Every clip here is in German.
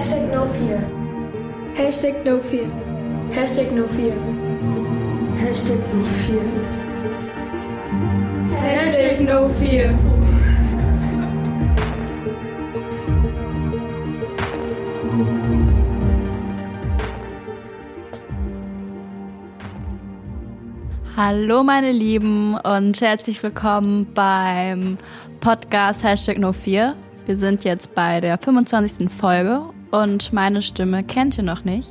Hashtag no fear. Hashtag no fear. Hashtag no fear. Hashtag no fear. Hashtag no fear. Hallo meine Lieben und herzlich willkommen beim Podcast Hashtag No4. Wir sind jetzt bei der 25. Folge und meine Stimme kennt ihr noch nicht.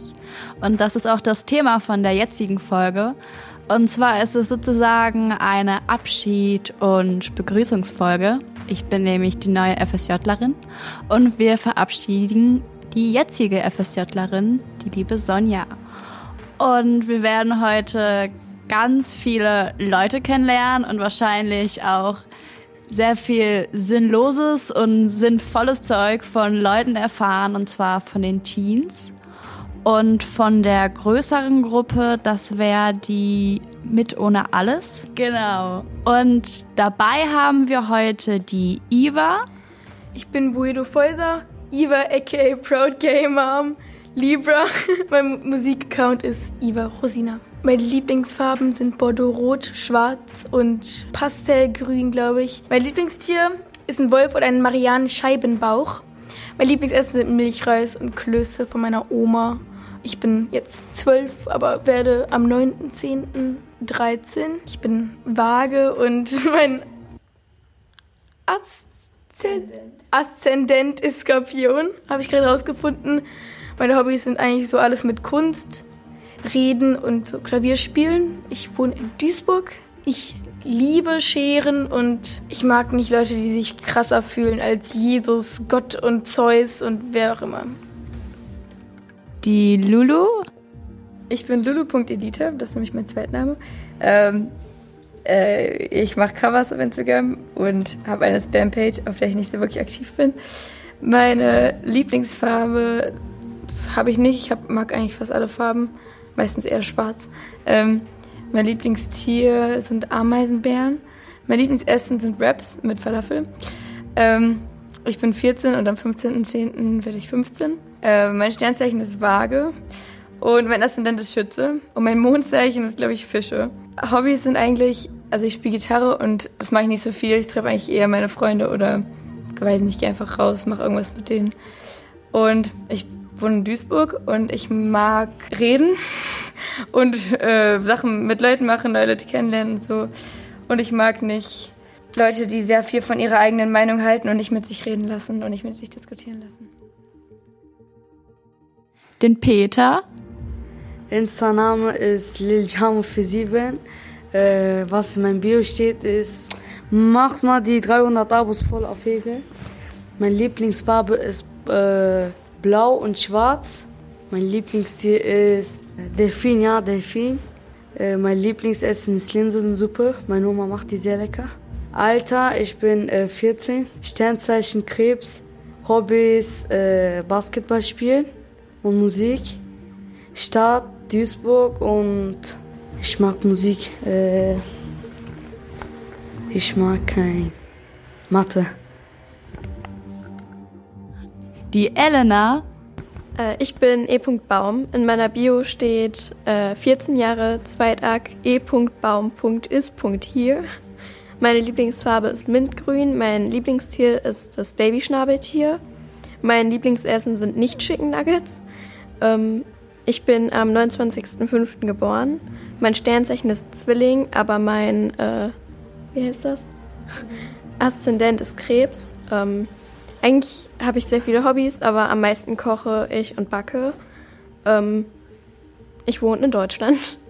Und das ist auch das Thema von der jetzigen Folge. Und zwar ist es sozusagen eine Abschied- und Begrüßungsfolge. Ich bin nämlich die neue FSJlerin und wir verabschieden die jetzige FSJlerin, die liebe Sonja. Und wir werden heute ganz viele Leute kennenlernen und wahrscheinlich auch sehr viel sinnloses und sinnvolles Zeug von Leuten erfahren, und zwar von den Teens. Und von der größeren Gruppe, das wäre die mit ohne alles. Genau. Und dabei haben wir heute die Iva. Ich bin Buedo Feuser, Iva aka Proud Gay Mom, Libra. mein Musikaccount ist Iva Rosina. Meine Lieblingsfarben sind Bordeaux-Rot, Schwarz und Pastellgrün, glaube ich. Mein Lieblingstier ist ein Wolf oder ein Marianenscheibenbauch. Mein Lieblingsessen sind Milchreis und Klöße von meiner Oma. Ich bin jetzt zwölf, aber werde am 9.10. 13. Ich bin vage und mein Aszendent, Aszendent ist Skorpion, habe ich gerade rausgefunden. Meine Hobbys sind eigentlich so alles mit Kunst, Reden und so Klavierspielen. Ich wohne in Duisburg. Ich liebe Scheren und ich mag nicht Leute, die sich krasser fühlen als Jesus, Gott und Zeus und wer auch immer. Die Lulu. Ich bin lulu.edite, das ist nämlich mein Zweitname. Ähm, äh, ich mache Covers auf Instagram und habe eine Spam-Page, auf der ich nicht so wirklich aktiv bin. Meine Lieblingsfarbe habe ich nicht. Ich hab, mag eigentlich fast alle Farben, meistens eher schwarz. Ähm, mein Lieblingstier sind Ameisenbären. Mein Lieblingsessen sind Wraps mit Falafel. Ähm, ich bin 14 und am 15.10. werde ich 15. Äh, mein Sternzeichen ist Waage. Und mein Aszendent ist Schütze. Und mein Mondzeichen ist, glaube ich, Fische. Hobbys sind eigentlich, also ich spiele Gitarre und das mache ich nicht so viel. Ich treffe eigentlich eher meine Freunde oder weiß nicht, gehe einfach raus, mache irgendwas mit denen. Und ich wohne in Duisburg und ich mag reden und äh, Sachen mit Leuten machen, Leute kennenlernen und so. Und ich mag nicht Leute, die sehr viel von ihrer eigenen Meinung halten und nicht mit sich reden lassen und nicht mit sich diskutieren lassen. Den Peter. Insta-Name ist liljamo47. Äh, was in meinem Bio steht ist, macht mal die 300 Abos voll auf Hegel. Meine Lieblingsfarbe ist äh, blau und schwarz. Mein Lieblingstier ist Delfin, ja, Delfin. Äh, mein Lieblingsessen ist Linsensuppe. Meine Oma macht die sehr lecker. Alter, ich bin äh, 14. Sternzeichen Krebs. Hobbys, äh, Basketball spielen und Musik. Stadt, Duisburg und ich mag Musik. Äh, ich mag kein Mathe. Die Elena. Äh, ich bin E. Baum. In meiner Bio steht äh, 14 Jahre, Zweitag. Baum. Ist hier. Meine Lieblingsfarbe ist Mintgrün. Mein Lieblingstier ist das Babyschnabeltier. Mein Lieblingsessen sind nicht Chicken Nuggets. Ähm, ich bin am 29.05. geboren. Mein Sternzeichen ist Zwilling, aber mein, äh, wie heißt das? Aszendent ist Krebs. Ähm, eigentlich habe ich sehr viele Hobbys, aber am meisten koche ich und backe. Ähm, ich wohne in Deutschland.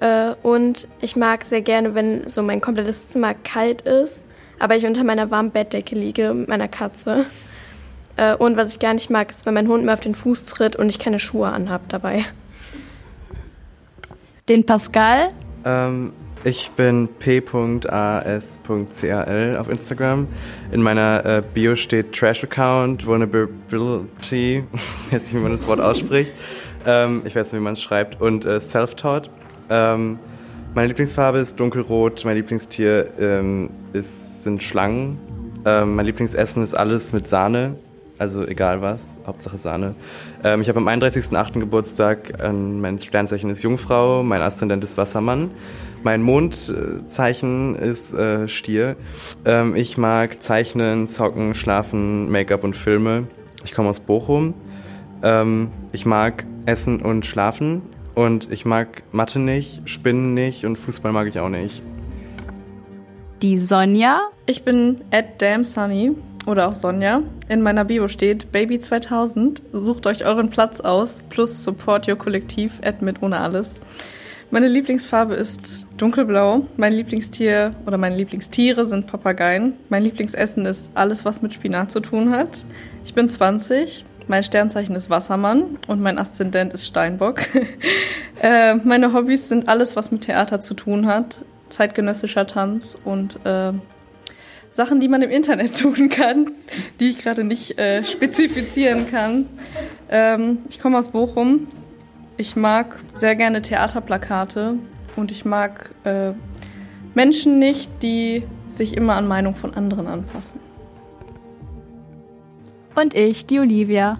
Äh, und ich mag sehr gerne, wenn so mein komplettes Zimmer kalt ist, aber ich unter meiner warmen Bettdecke liege mit meiner Katze. Äh, und was ich gar nicht mag, ist, wenn mein Hund mir auf den Fuß tritt und ich keine Schuhe anhab dabei. Den Pascal. Ähm, ich bin p.as.cal auf Instagram. In meiner äh, Bio steht Trash Account, Vulnerability, ich weiß nicht, wie man das Wort ausspricht. Ähm, ich weiß nicht, wie man es schreibt. Und äh, Self-Taught. Ähm, meine Lieblingsfarbe ist dunkelrot. Mein Lieblingstier ähm, ist, sind Schlangen. Ähm, mein Lieblingsessen ist alles mit Sahne. Also egal was, Hauptsache Sahne. Ähm, ich habe am 31.08. Geburtstag. Ähm, mein Sternzeichen ist Jungfrau, mein Aszendent ist Wassermann. Mein Mondzeichen ist äh, Stier. Ähm, ich mag Zeichnen, Zocken, Schlafen, Make-up und Filme. Ich komme aus Bochum. Ähm, ich mag Essen und Schlafen. Und ich mag Mathe nicht, Spinnen nicht und Fußball mag ich auch nicht. Die Sonja. Ich bin at damnsunny oder auch Sonja. In meiner Bio steht Baby 2000. Sucht euch euren Platz aus. Plus support your Kollektiv at mit ohne alles. Meine Lieblingsfarbe ist dunkelblau. Mein Lieblingstier oder meine Lieblingstiere sind Papageien. Mein Lieblingsessen ist alles, was mit Spinat zu tun hat. Ich bin 20. Mein Sternzeichen ist Wassermann und mein Aszendent ist Steinbock. äh, meine Hobbys sind alles, was mit Theater zu tun hat. Zeitgenössischer Tanz und äh, Sachen, die man im Internet tun kann, die ich gerade nicht äh, spezifizieren kann. Ähm, ich komme aus Bochum. Ich mag sehr gerne Theaterplakate und ich mag äh, Menschen nicht, die sich immer an Meinung von anderen anpassen. Und ich, die Olivia.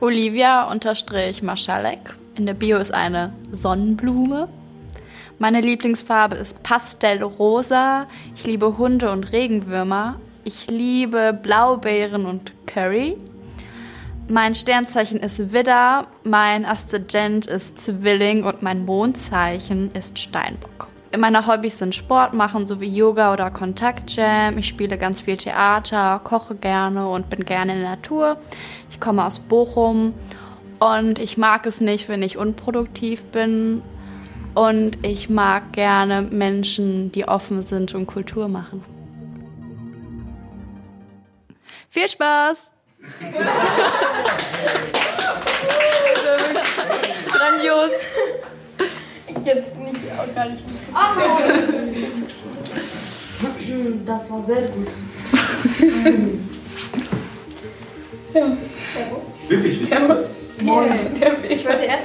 Olivia unterstrich Maschalek. In der Bio ist eine Sonnenblume. Meine Lieblingsfarbe ist Pastellrosa. Ich liebe Hunde und Regenwürmer. Ich liebe Blaubeeren und Curry. Mein Sternzeichen ist Widder, mein Aszendent ist Zwilling und mein Mondzeichen ist Steinbock. Meine Hobbys sind Sport machen, sowie Yoga oder Kontaktjam. Ich spiele ganz viel Theater, koche gerne und bin gerne in der Natur. Ich komme aus Bochum und ich mag es nicht, wenn ich unproduktiv bin. Und ich mag gerne Menschen, die offen sind und Kultur machen. Viel Spaß! Grandios. Jetzt nicht, auch gar nicht. Das war sehr gut. Wirklich? Servus. Moin. Ich wollte erst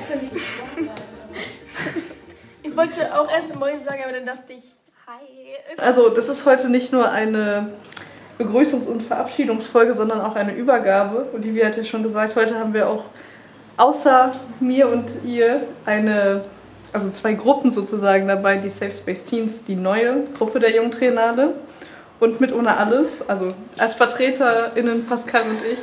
wollte auch erst Moin sagen, aber dann dachte ich, hi. Also, das ist heute nicht nur eine Begrüßungs- und Verabschiedungsfolge, sondern auch eine Übergabe. Olivia hat ja schon gesagt, heute haben wir auch außer mir und ihr eine, also zwei Gruppen sozusagen dabei, die Safe Space Teens, die neue Gruppe der Jungtriennale und mit ohne alles, also als VertreterInnen Pascal und ich,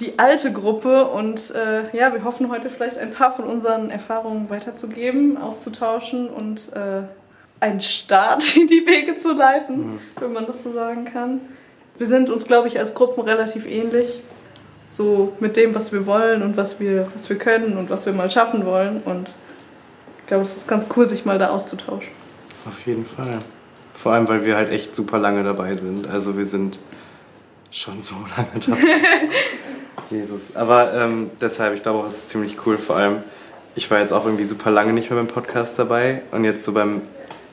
die alte Gruppe und äh, ja, wir hoffen heute vielleicht ein paar von unseren Erfahrungen weiterzugeben, auszutauschen und äh, einen Start in die Wege zu leiten, wenn man das so sagen kann. Wir sind uns, glaube ich, als Gruppen relativ ähnlich. So mit dem, was wir wollen und was wir, was wir können und was wir mal schaffen wollen. Und ich glaube, es ist ganz cool, sich mal da auszutauschen. Auf jeden Fall. Vor allem, weil wir halt echt super lange dabei sind. Also wir sind schon so lange dabei. Jesus. Aber ähm, deshalb, ich glaube auch, es ist ziemlich cool. Vor allem, ich war jetzt auch irgendwie super lange nicht mehr beim Podcast dabei. Und jetzt so beim,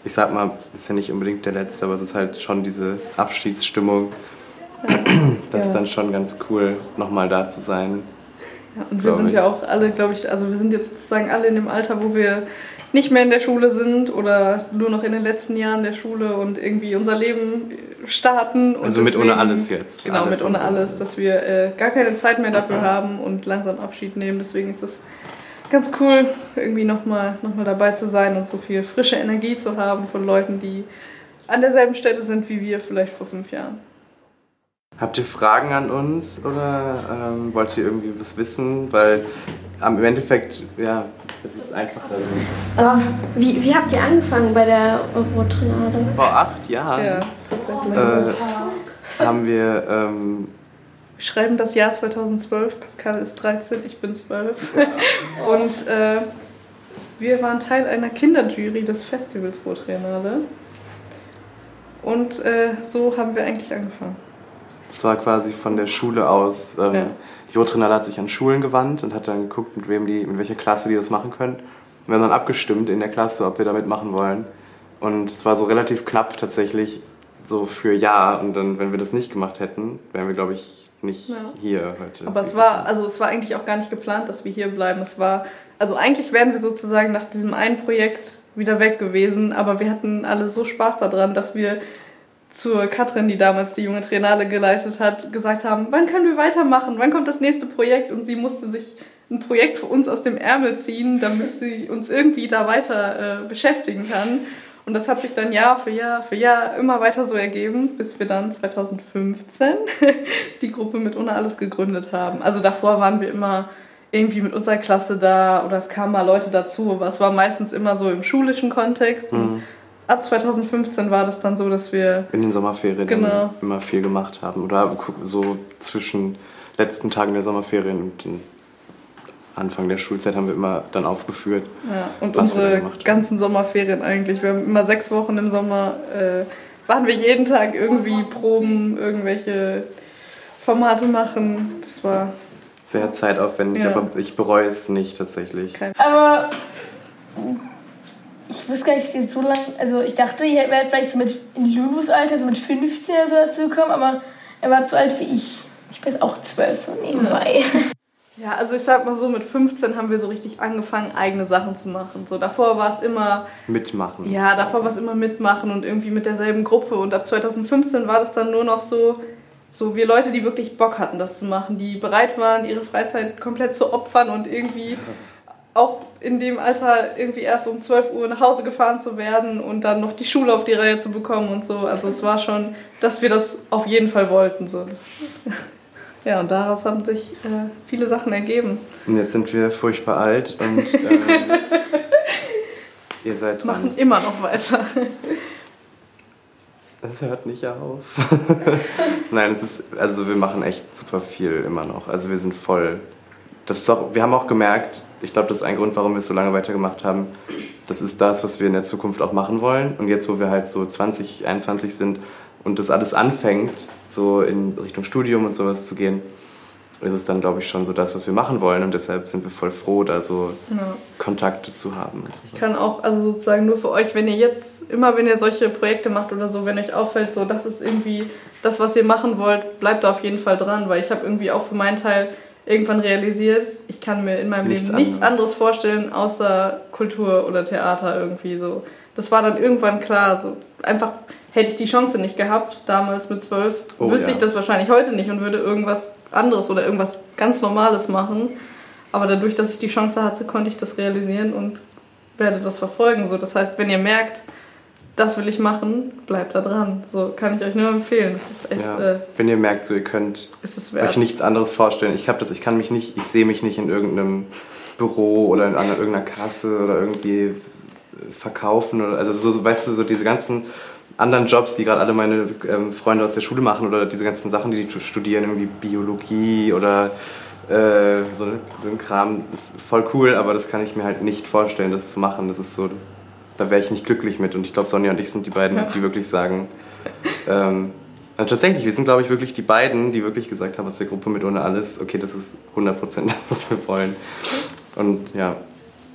ich sag mal, das ist ja nicht unbedingt der letzte, aber es ist halt schon diese Abschiedsstimmung. Das ist dann schon ganz cool, nochmal da zu sein. Ja, und wir sind ich. ja auch alle, glaube ich, also wir sind jetzt sozusagen alle in dem Alter, wo wir nicht mehr in der Schule sind oder nur noch in den letzten Jahren der Schule und irgendwie unser Leben starten. Und Also mit ohne alles jetzt. Genau, Alle mit ohne alles, dass wir äh, gar keine Zeit mehr dafür haben und langsam Abschied nehmen. Deswegen ist es ganz cool, irgendwie nochmal noch mal dabei zu sein und so viel frische Energie zu haben von Leuten, die an derselben Stelle sind wie wir vielleicht vor fünf Jahren. Habt ihr Fragen an uns oder ähm, wollt ihr irgendwie was wissen? Weil am- im Endeffekt, ja, es ist einfacher so. Oh, wie, wie habt ihr angefangen bei der Eurotrinade? Vor acht Jahren Ja, tatsächlich. äh, haben wir, ähm, Wir schreiben das Jahr 2012. Pascal ist 13, ich bin 12. Und äh, wir waren Teil einer Kinderjury des Festivals Rotrenale. Und äh, so haben wir eigentlich angefangen. Es war quasi von der Schule aus, ähm, Ja. die Jotrinale hat sich an Schulen gewandt und hat dann geguckt, mit wem die, mit welcher Klasse die das machen können. Und wir haben dann abgestimmt in der Klasse, ob wir da mitmachen wollen. Und es war so relativ knapp tatsächlich, so für ja. Und dann, wenn wir das nicht gemacht hätten, wären wir, glaube ich, nicht Ja. hier heute. Aber es war, also es war eigentlich auch gar nicht geplant, dass wir hier bleiben. Es war, also eigentlich wären wir sozusagen nach diesem einen Projekt wieder weg gewesen, aber wir hatten alle so Spaß daran, dass wir zur Katrin, die damals die junge Triennale geleitet hat, gesagt haben, wann können wir weitermachen, wann kommt das nächste Projekt und sie musste sich ein Projekt für uns aus dem Ärmel ziehen, damit sie uns irgendwie da weiter äh, beschäftigen kann. Und das hat sich dann Jahr für Jahr für Jahr immer weiter so ergeben, bis wir dann 2015 die Gruppe mit Ohne Alles gegründet haben. Also davor waren wir immer irgendwie mit unserer Klasse da oder es kamen mal Leute dazu, aber es war meistens immer so im schulischen Kontext. Mhm. Ab 2015 war das dann so, dass wir in den Sommerferien genau. immer viel gemacht haben oder so zwischen letzten Tagen der Sommerferien und den Anfang der Schulzeit haben wir immer dann aufgeführt. Ja, und unsere ganzen Sommerferien eigentlich. Wir haben immer sechs Wochen im Sommer, äh, waren wir jeden Tag irgendwie proben, irgendwelche Formate machen. Das war sehr zeitaufwendig, ja. aber ich bereue es nicht tatsächlich. Aber ich wusste gar nicht, dass jetzt so lange. Also ich dachte, ihr wärt vielleicht so mit in Lulus Alter, so mit 15 oder so dazu gekommen, aber er war zu alt wie ich. Ich bin auch zwölf, so nebenbei. Ja, also ich sag mal so, mit 15 haben wir so richtig angefangen, eigene Sachen zu machen. So davor war es immer. Mitmachen. Ja, davor war es immer mitmachen und irgendwie mit derselben Gruppe. Und ab 2015 war das dann nur noch so, so wir Leute, die wirklich Bock hatten, das zu machen, die bereit waren, ihre Freizeit komplett zu opfern und irgendwie auch in dem Alter irgendwie erst um 12 Uhr nach Hause gefahren zu werden und dann noch die Schule auf die Reihe zu bekommen und so. Also es war schon, dass wir das auf jeden Fall wollten. So. Das ja, und daraus haben sich äh, viele Sachen ergeben. Und jetzt sind wir furchtbar alt und äh, ihr seid dran. Machen immer noch weiter. Es hört nicht auf. Nein, es ist, also wir machen echt super viel immer noch. Also wir sind voll. Das ist auch, wir haben auch gemerkt, ich glaube, das ist ein Grund, warum wir es so lange weitergemacht haben. Das ist das, was wir in der Zukunft auch machen wollen. Und jetzt, wo wir halt so 20, 21 sind und das alles anfängt, so in Richtung Studium und sowas zu gehen, ist es dann, glaube ich, schon so das, was wir machen wollen. Und deshalb sind wir voll froh, da so ja. Kontakte zu haben. ich kann auch, also sozusagen nur für euch, wenn ihr jetzt, immer wenn ihr solche Projekte macht oder so, wenn euch auffällt, so das ist irgendwie das, was ihr machen wollt, bleibt da auf jeden Fall dran, weil ich habe irgendwie auch für meinen Teil irgendwann realisiert, ich kann mir in meinem nichts Leben nichts anderes. anderes vorstellen, außer Kultur oder Theater irgendwie so. Das war dann irgendwann klar, so einfach hätte ich die Chance nicht gehabt, damals mit zwölf, oh, wüsste ja. ich das wahrscheinlich heute nicht und würde irgendwas anderes oder irgendwas ganz Normales machen. Aber dadurch, dass ich die Chance hatte, konnte ich das realisieren und werde das verfolgen. So, das heißt, wenn ihr merkt, das will ich machen, bleibt da dran. So kann ich euch nur empfehlen. Das ist echt, ja, äh, wenn ihr merkt, so ihr könnt euch nichts anderes vorstellen. Ich habe das, ich kann mich nicht, ich sehe mich nicht in irgendeinem Büro oder in einer, irgendeiner Kasse oder irgendwie verkaufen oder also so, weißt du, so diese ganzen anderen Jobs, die gerade alle meine ähm, Freunde aus der Schule machen oder diese ganzen Sachen, die die studieren, irgendwie Biologie oder äh, so, so ein Kram, ist voll cool, aber das kann ich mir halt nicht vorstellen, das zu machen. Das ist so, da wäre ich nicht glücklich mit. Und ich glaube, Sonja und ich sind die beiden, ja. die wirklich sagen, ähm, also tatsächlich, wir sind, glaube ich, wirklich die beiden, die wirklich gesagt haben aus der Gruppe mit ohne alles, okay, das ist 100% das, was wir wollen. Und ja,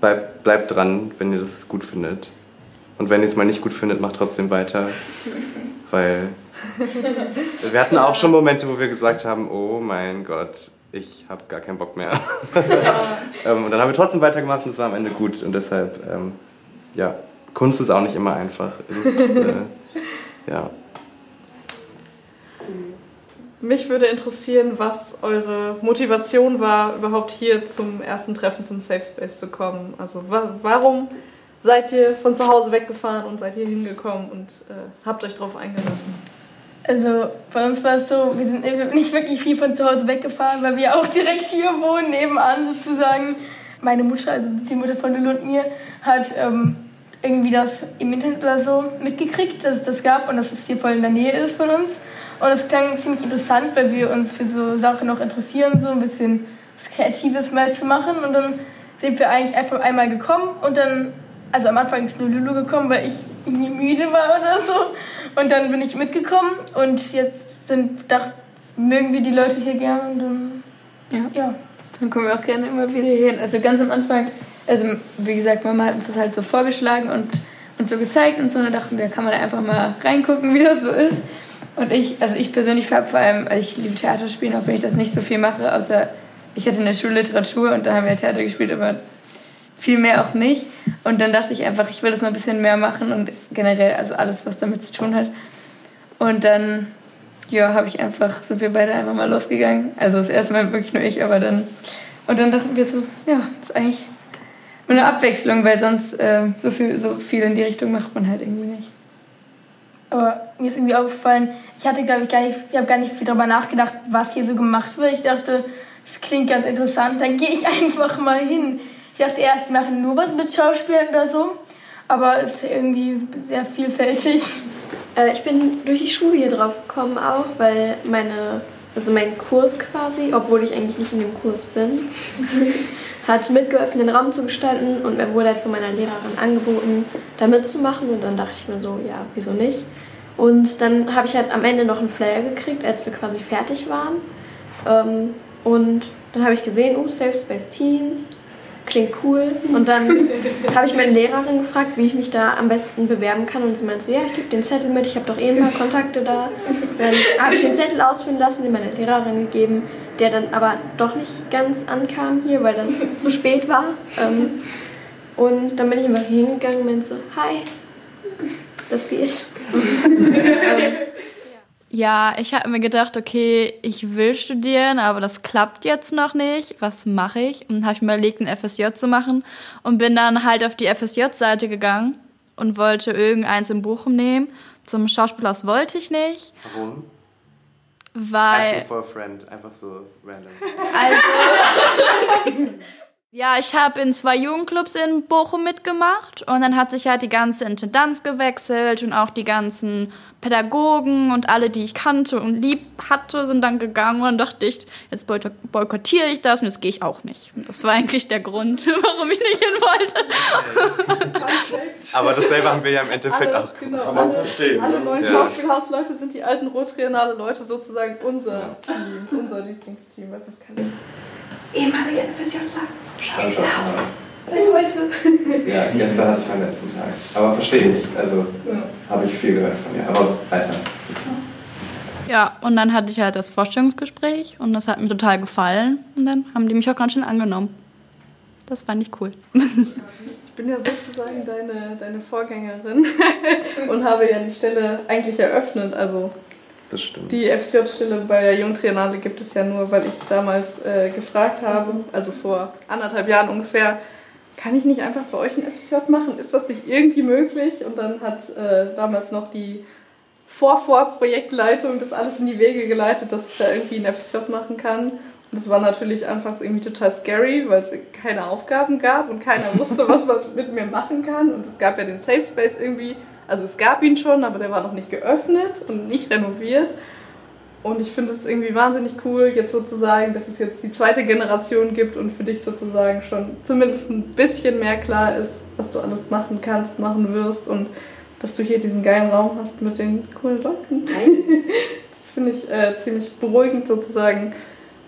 bleibt bleib dran, wenn ihr das gut findet. Und wenn ihr es mal nicht gut findet, macht trotzdem weiter. Weil wir hatten auch schon Momente, wo wir gesagt haben, oh mein Gott, ich habe gar keinen Bock mehr. ähm, und dann haben wir trotzdem weitergemacht und es war am Ende gut. Und deshalb, ähm, ja, Kunst ist auch nicht immer einfach. Ist, äh, ja. Mich würde interessieren, was eure Motivation war, überhaupt hier zum ersten Treffen zum Safe Space zu kommen. Also warum seid ihr von zu Hause weggefahren und seid hier hingekommen und äh, habt euch darauf eingelassen? Also bei uns war es so, wir sind nicht wirklich viel von zu Hause weggefahren, weil wir auch direkt hier wohnen, nebenan sozusagen. Meine Mutter, also die Mutter von Lulu und mir, hat ähm, irgendwie das im Internet oder so mitgekriegt, dass es das gab und dass es hier voll in der Nähe ist von uns. Und es klang ziemlich interessant, weil wir uns für so Sachen noch interessieren, so ein bisschen was Kreatives mal zu machen. Und dann sind wir eigentlich einfach einmal gekommen und dann also am Anfang ist nur Lulu gekommen, weil ich irgendwie müde war oder so. Und dann bin ich mitgekommen und jetzt sind, dacht, mögen wir die Leute hier gerne und dann, ja. ja. Dann kommen wir auch gerne immer wieder hier hin. Also ganz am Anfang, also wie gesagt, Mama hat uns das halt so vorgeschlagen und uns so gezeigt und so. Und dann dachten wir, kann man da einfach mal reingucken, wie das so ist. Und ich, also ich persönlich habe vor allem, also ich liebe Theater spielen, auch wenn ich das nicht so viel mache, außer ich hatte in der Schule Literatur und da haben wir Theater gespielt, aber viel mehr auch nicht. Und dann dachte ich einfach, ich will das mal ein bisschen mehr machen und generell, also alles, was damit zu tun hat. Und dann, ja, habe ich einfach, sind wir beide einfach mal losgegangen. Also das erste Mal wirklich nur ich, aber dann, und dann dachten wir so, ja, ist eigentlich eine Abwechslung, weil sonst äh, so, viel, so viel in die Richtung macht man halt irgendwie nicht. Aber mir ist irgendwie aufgefallen, ich hatte, glaube ich, gar nicht, ich habe gar nicht viel darüber nachgedacht, was hier so gemacht wird. Ich dachte, das klingt ganz interessant, dann gehe ich einfach mal hin. Ich dachte erst, die machen nur was mit Schauspielern oder so, aber es ist irgendwie sehr vielfältig. Äh, ich bin durch die Schule hier drauf gekommen auch, weil meine, also mein Kurs quasi, obwohl ich eigentlich nicht in dem Kurs bin, hat mitgeholfen, den Raum zu gestalten und mir wurde halt von meiner Lehrerin angeboten, da mitzumachen und dann dachte ich mir so, ja, wieso nicht? Und dann habe ich halt am Ende noch einen Flyer gekriegt, als wir quasi fertig waren. Ähm, und dann habe ich gesehen, oh, Safe Space Teens, klingt cool. Und dann habe ich meine Lehrerin gefragt, wie ich mich da am besten bewerben kann. Und sie meinte so, ja, ich gebe den Zettel mit, ich habe doch eh ein paar Kontakte da. Dann habe ich den Zettel ausfüllen lassen, den meiner Lehrerin gegeben, der dann aber doch nicht ganz ankam hier, weil das zu spät war. Ähm, und dann bin ich einfach hingegangen und meinte so, hi, das geht. Ja, ich habe mir gedacht, okay, ich will studieren, aber das klappt jetzt noch nicht. Was mache ich? Und habe ich mir überlegt, ein FSJ zu machen und bin dann halt auf die FSJ-Seite gegangen und wollte irgendeins in Bochum nehmen. Zum Schauspielhaus wollte ich nicht. Warum? Weil. for a friend, einfach so random. Also. Ja, ich habe in zwei Jugendclubs in Bochum mitgemacht und dann hat sich halt die ganze Intendanz gewechselt und auch die ganzen Pädagogen und alle, die ich kannte und lieb hatte, sind dann gegangen und dann dachte ich, jetzt boykottiere ich das und jetzt gehe ich auch nicht. Und das war eigentlich der Grund, warum ich nicht hin wollte. Aber dasselbe haben wir ja im Endeffekt alle, auch. Genau, Kann man alle, verstehen. Alle ne? neuen Ja. Schauspielhausleute sind die alten rottriennale Leute sozusagen unser Team, unser Lieblingsteam. Was kann ich? Ehemalige FSJ-Lager vom Schauspielhaus. Seit heute. Ja, gestern hatte ich meinen letzten Tag. Aber verstehe ich. Also Ja. habe ich viel gehört von dir. Aber weiter. Ja, und dann hatte ich halt das Vorstellungsgespräch und das hat mir total gefallen und dann haben die mich auch ganz schön angenommen. Das fand ich cool. Ich bin ja sozusagen deine, deine Vorgängerin und habe ja die Stelle eigentlich eröffnet. Also Das stimmt. die FSJ-Stelle bei der Jungtriennale gibt es ja nur, weil ich damals äh, gefragt habe, also vor anderthalb Jahren ungefähr, kann ich nicht einfach bei euch ein FSJ machen? Ist das nicht irgendwie möglich? Und dann hat äh, damals noch die Vor-Vor-Projektleitung das alles in die Wege geleitet, dass ich da irgendwie ein FSJ machen kann. Und das war natürlich anfangs irgendwie total scary, weil es keine Aufgaben gab und keiner wusste, was man mit mir machen kann. Und es gab ja den Safe Space irgendwie, also es gab ihn schon, aber der war noch nicht geöffnet und nicht renoviert. Und ich finde es irgendwie wahnsinnig cool, jetzt sozusagen, dass es jetzt die zweite Generation gibt und für dich sozusagen schon zumindest ein bisschen mehr klar ist, was du alles machen kannst, machen wirst und dass du hier diesen geilen Raum hast mit den coolen Leuten. Das finde ich äh, ziemlich beruhigend sozusagen,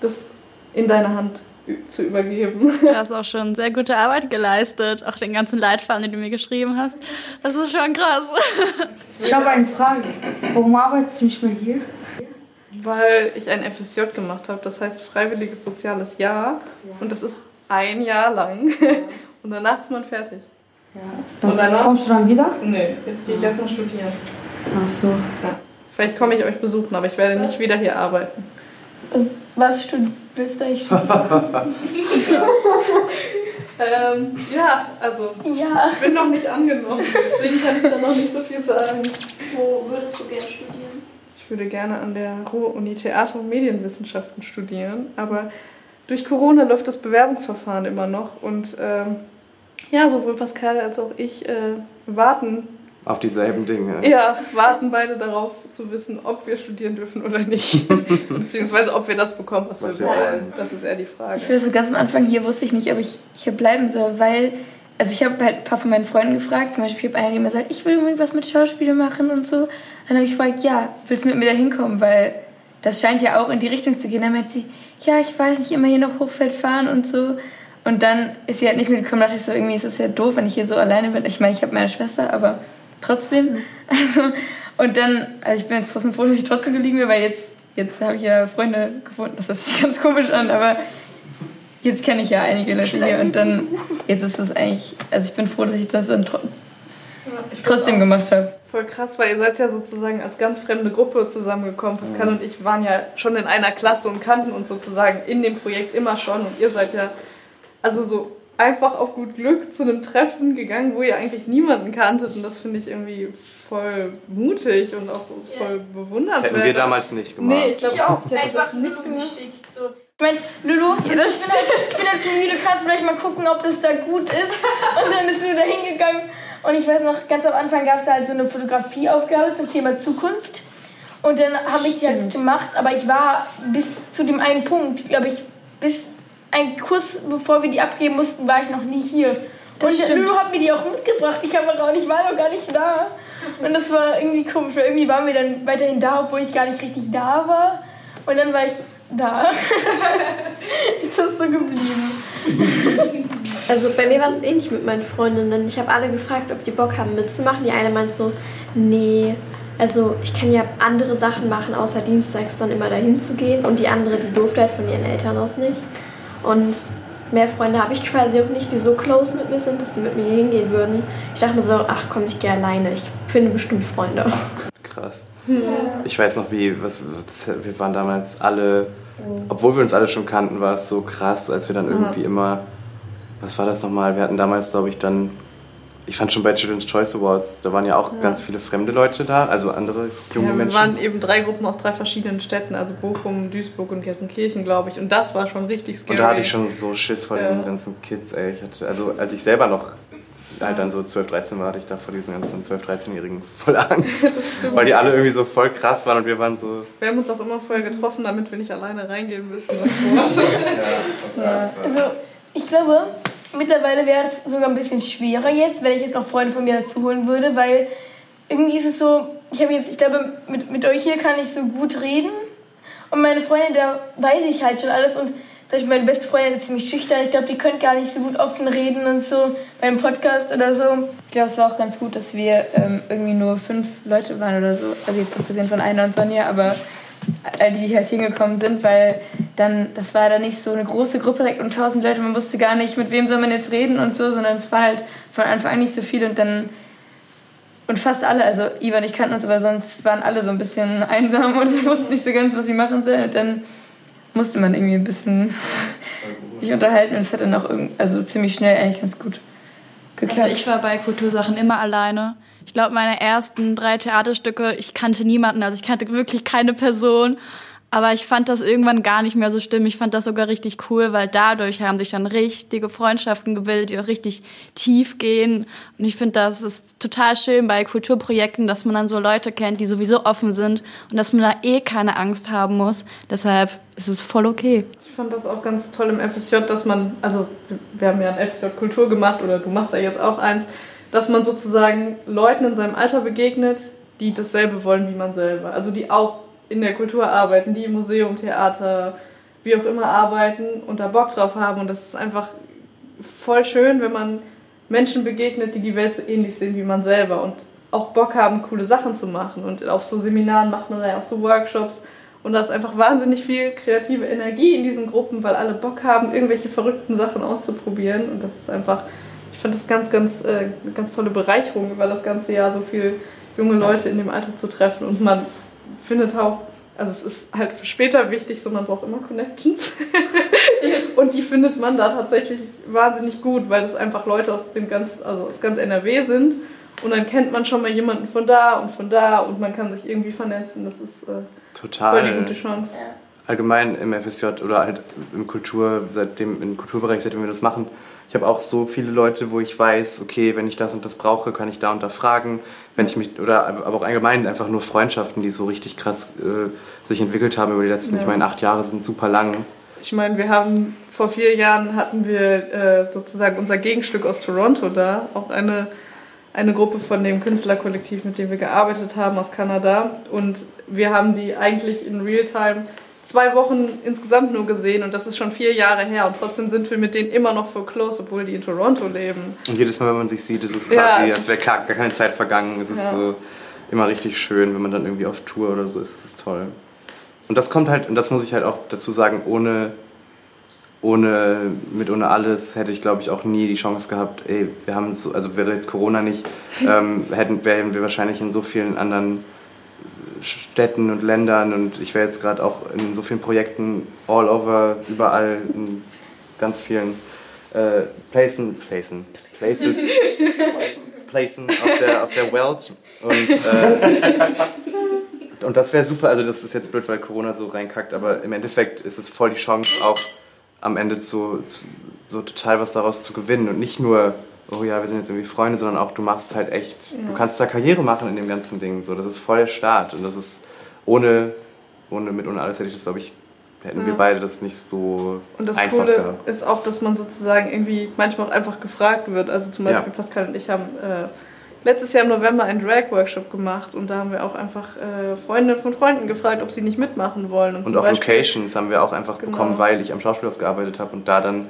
das in deine Hand zu übergeben. Du hast auch schon sehr gute Arbeit geleistet, auch den ganzen Leitfaden, den du mir geschrieben hast. Das ist schon krass. Ich habe eine Frage. Warum arbeitest du nicht mehr hier? Weil ich ein FSJ gemacht habe, das heißt freiwilliges soziales Jahr und das ist ein Jahr lang und danach ist man fertig. Dann Und danach? kommst du dann wieder? Nee, jetzt gehe ich erstmal studieren. Ach so. Ja. Vielleicht komme ich euch besuchen, aber ich werde nicht wieder hier arbeiten. Was stud willst du eigentlich studieren? Ähm, ja, also ja. ich bin noch nicht angenommen, deswegen kann ich da noch nicht so viel sagen. Wo würdest du gerne studieren? Ich würde gerne an der Ruhr-Uni Theater- und Medienwissenschaften studieren, aber durch Corona läuft das Bewerbungsverfahren immer noch und ähm, ja, sowohl Pascal als auch ich äh, warten, Auf dieselben Dinge. ja, warten beide darauf zu wissen, ob wir studieren dürfen oder nicht. Beziehungsweise ob wir das bekommen, was, Was wir wollen. wollen. Das ist eher die Frage. Ich will so ganz am Anfang hier wusste ich nicht, ob ich hier bleiben soll, weil, also ich habe halt ein paar von meinen Freunden gefragt, zum Beispiel habe einer, die immer sagt, ich will unbedingt was mit Schauspiel machen und so. Dann habe ich gefragt, ja, willst du mit mir da hinkommen, weil das scheint ja auch in die Richtung zu gehen. Dann meinte sie, ja, ich weiß nicht, immer hier nach Hochfeld fahren und so. Und dann ist sie halt nicht mitgekommen, dachte ich so, irgendwie ist es ja doof, wenn ich hier so alleine bin. Ich meine, ich habe meine Schwester, aber trotzdem. Also, und dann, also ich bin jetzt trotzdem froh, dass ich trotzdem geblieben bin, weil jetzt, jetzt habe ich ja Freunde gefunden. Das hört sich ganz komisch an, aber jetzt kenne ich ja einige Leute hier und dann, jetzt ist das eigentlich, also ich bin froh, dass ich das dann tro trotzdem gemacht habe. Voll krass, weil ihr seid ja sozusagen als ganz fremde Gruppe zusammengekommen. Pascal und ich waren ja schon in einer Klasse und kannten uns sozusagen in dem Projekt immer schon. Und ihr seid ja also so einfach auf gut Glück zu einem Treffen gegangen, wo ihr eigentlich niemanden kanntet. Und das finde ich irgendwie voll mutig und auch voll bewundernswert. Das hätten wir damals nicht gemacht. Nee, ich glaube auch. Ich hätte das nicht gemacht. So. Ich meine, Lulu, ich bin, halt, ich bin halt müde, kannst du vielleicht mal gucken, ob das da gut ist. Und dann ist Lulu da hingegangen. Und ich weiß noch, ganz am Anfang gab es da halt so eine Fotografieaufgabe zum Thema Zukunft. Und dann habe ich die halt gemacht, aber ich war bis zu dem einen Punkt, glaube ich, bis ein Kurs, bevor wir die abgeben mussten, war ich noch nie hier. Das und stimmt. Lulu hat mir die auch mitgebracht, die Kamera, und ich war noch gar nicht da. Und das war irgendwie komisch, weil irgendwie waren wir dann weiterhin da, obwohl ich gar nicht richtig da war. Und dann war ich da. Ist das so geblieben? Also bei mir war das ähnlich mit meinen Freundinnen. Ich habe alle gefragt, ob die Bock haben mitzumachen. Die eine meint so, nee, also ich kann ja andere Sachen machen, außer dienstags dann immer dahin zu gehen. Und die andere, die durfte halt von ihren Eltern aus nicht. Und mehr Freunde habe ich quasi auch nicht, die so close mit mir sind, dass sie mit mir hingehen würden. Ich dachte mir so, ach komm, ich gehe alleine. Ich finde bestimmt Freunde. Krass. Ja. Ich weiß noch, wie, was, das, wir waren damals alle, obwohl wir uns alle schon kannten, war es so krass, als wir dann irgendwie immer, was war das nochmal? Wir hatten damals, glaube ich, dann ich fand schon bei Children's Choice Awards, da waren ja auch ja. ganz viele fremde Leute da, also andere junge ja, Menschen. Wir waren eben drei Gruppen aus drei verschiedenen Städten, also Bochum, Duisburg und Gelsenkirchen, glaube ich. Und das war schon richtig scary. Und da hatte ich schon so Schiss vor ja. den ganzen Kids, ey. Ich hatte, also als ich selber noch halt dann so 12, 13 war, hatte ich da vor diesen ganzen 12, 13-Jährigen voll Angst. weil die alle irgendwie so voll krass waren und wir waren so... Wir haben uns auch immer vorher getroffen, damit wir nicht alleine reingehen müssen. ja, also ich glaube, Mittlerweile wäre es sogar ein bisschen schwerer jetzt, wenn ich jetzt noch Freunde von mir dazu holen würde, weil irgendwie ist es so, ich habe jetzt, ich glaube, mit, mit euch hier kann ich so gut reden und meine Freunde, da weiß ich halt schon alles und zum Beispiel meine beste Freundin ist ziemlich schüchtern. Ich glaube, die können gar nicht so gut offen reden und so beim Podcast oder so. Ich glaube, es war auch ganz gut, dass wir ähm, irgendwie nur fünf Leute waren oder so. Also jetzt abgesehen von Einer und Sonja, aber all die halt hingekommen sind, weil dann, das war dann nicht so eine große Gruppe direkt um tausend Leute, man wusste gar nicht, mit wem soll man jetzt reden und so, sondern es war halt von Anfang an nicht so viel und dann und fast alle, also Ivan und ich kannten uns, aber sonst waren alle so ein bisschen einsam und wussten nicht so ganz, was sie machen sollen. Und dann musste man irgendwie ein bisschen sich unterhalten und es hat dann auch also ziemlich schnell eigentlich ganz gut geklappt. Also ich war bei Kultursachen immer alleine. Ich glaube, meine ersten drei Theaterstücke, ich kannte niemanden, also ich kannte wirklich keine Person. Aber ich fand das irgendwann gar nicht mehr so schlimm. Ich fand das sogar richtig cool, weil dadurch haben sich dann richtige Freundschaften gebildet, die auch richtig tief gehen. Und ich finde, das ist total schön bei Kulturprojekten, dass man dann so Leute kennt, die sowieso offen sind und dass man da eh keine Angst haben muss. Deshalb ist es voll okay. Ich fand das auch ganz toll im FSJ, dass man, also wir haben ja ein FSJ Kultur gemacht oder du machst ja jetzt auch eins, dass man sozusagen Leuten in seinem Alter begegnet, die dasselbe wollen wie man selber. Also die auch in der Kultur arbeiten, die im Museum, Theater, wie auch immer arbeiten und da Bock drauf haben. Und das ist einfach voll schön, wenn man Menschen begegnet, die die Welt so ähnlich sehen wie man selber und auch Bock haben, coole Sachen zu machen. Und auf so Seminaren macht man ja auch so Workshops. Und da ist einfach wahnsinnig viel kreative Energie in diesen Gruppen, weil alle Bock haben, irgendwelche verrückten Sachen auszuprobieren. Und das ist einfach ich fand das ganz, ganz, äh, ganz tolle Bereicherung über das ganze Jahr, so viele junge Leute in dem Alter zu treffen. Und man findet auch, also es ist halt für später wichtig, so man braucht immer Connections. und die findet man da tatsächlich wahnsinnig gut, weil das einfach Leute aus dem ganz, also aus ganz NRW sind. Und dann kennt man schon mal jemanden von da und von da und man kann sich irgendwie vernetzen. Das ist äh, Total. voll die gute Chance. Allgemein im FSJ oder halt im Kultur, seitdem, im Kulturbereich, seitdem wir das machen, ich habe auch so viele Leute, wo ich weiß, okay, wenn ich das und das brauche, kann ich da und da fragen. Wenn ich mich, oder aber auch allgemein einfach nur Freundschaften, die so richtig krass äh, sich entwickelt haben über die letzten, ja. ich meine, acht Jahre sind super lang. Ich meine, wir haben vor vier Jahren hatten wir äh, sozusagen unser Gegenstück aus Toronto da, auch eine, eine Gruppe von dem Künstlerkollektiv, mit dem wir gearbeitet haben aus Kanada. Und wir haben die eigentlich in Realtime zwei Wochen insgesamt nur gesehen und das ist schon vier Jahre her und trotzdem sind wir mit denen immer noch voll close, obwohl die in Toronto leben. Und jedes Mal, wenn man sich sieht, ist es quasi, ja, es als wäre gar, keine Zeit vergangen. Es ist ja. so immer richtig schön, wenn man dann irgendwie auf Tour oder so ist, es ist toll. Und das kommt halt, und das muss ich halt auch dazu sagen, ohne ohne, mit ohne alles hätte ich, glaube ich, auch nie die Chance gehabt, ey, wir haben so, also wäre jetzt Corona nicht, ähm, hätten, wären wir wahrscheinlich in so vielen anderen Städten und Ländern und ich wäre jetzt gerade auch in so vielen Projekten all over, überall, in ganz vielen äh, Placen, Placen, Places, Placen auf der, auf der Welt und äh, und das wäre super, also das ist jetzt blöd, weil Corona so reinkackt, aber im Endeffekt ist es voll die Chance auch am Ende zu, zu, so total was daraus zu gewinnen und nicht nur, oh ja, wir sind jetzt irgendwie Freunde, sondern auch du machst halt echt, ja. du kannst da Karriere machen in dem ganzen Ding. So, das ist voll der Start und das ist ohne, ohne mit ohne alles hätte ich das, glaube ich, hätten ja. wir beide das nicht so Und das einfach Coole gehabt. ist auch, dass man sozusagen irgendwie manchmal auch einfach gefragt wird. Also zum Beispiel ja. Pascal und ich haben äh, letztes Jahr im November einen Drag-Workshop gemacht und da haben wir auch einfach äh, Freunde von Freunden gefragt, ob sie nicht mitmachen wollen. Und, und auch Beispiel, Locations haben wir auch einfach genau. bekommen, weil ich am Schauspielhaus gearbeitet habe und da dann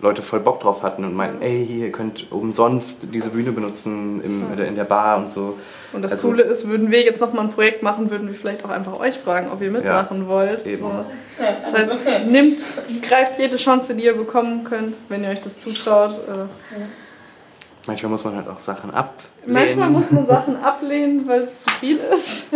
Leute voll Bock drauf hatten und meinten, ey, ihr könnt umsonst diese Bühne benutzen im, in der Bar und so. Und das also, Coole ist, würden wir jetzt nochmal ein Projekt machen, würden wir vielleicht auch einfach euch fragen, ob ihr mitmachen ja, wollt. Eben. So. Das heißt, nimmt, greift jede Chance, die ihr bekommen könnt, wenn ihr euch das zutraut. Äh, Manchmal muss man halt auch Sachen ablehnen. Manchmal muss man Sachen ablehnen, weil es zu viel ist.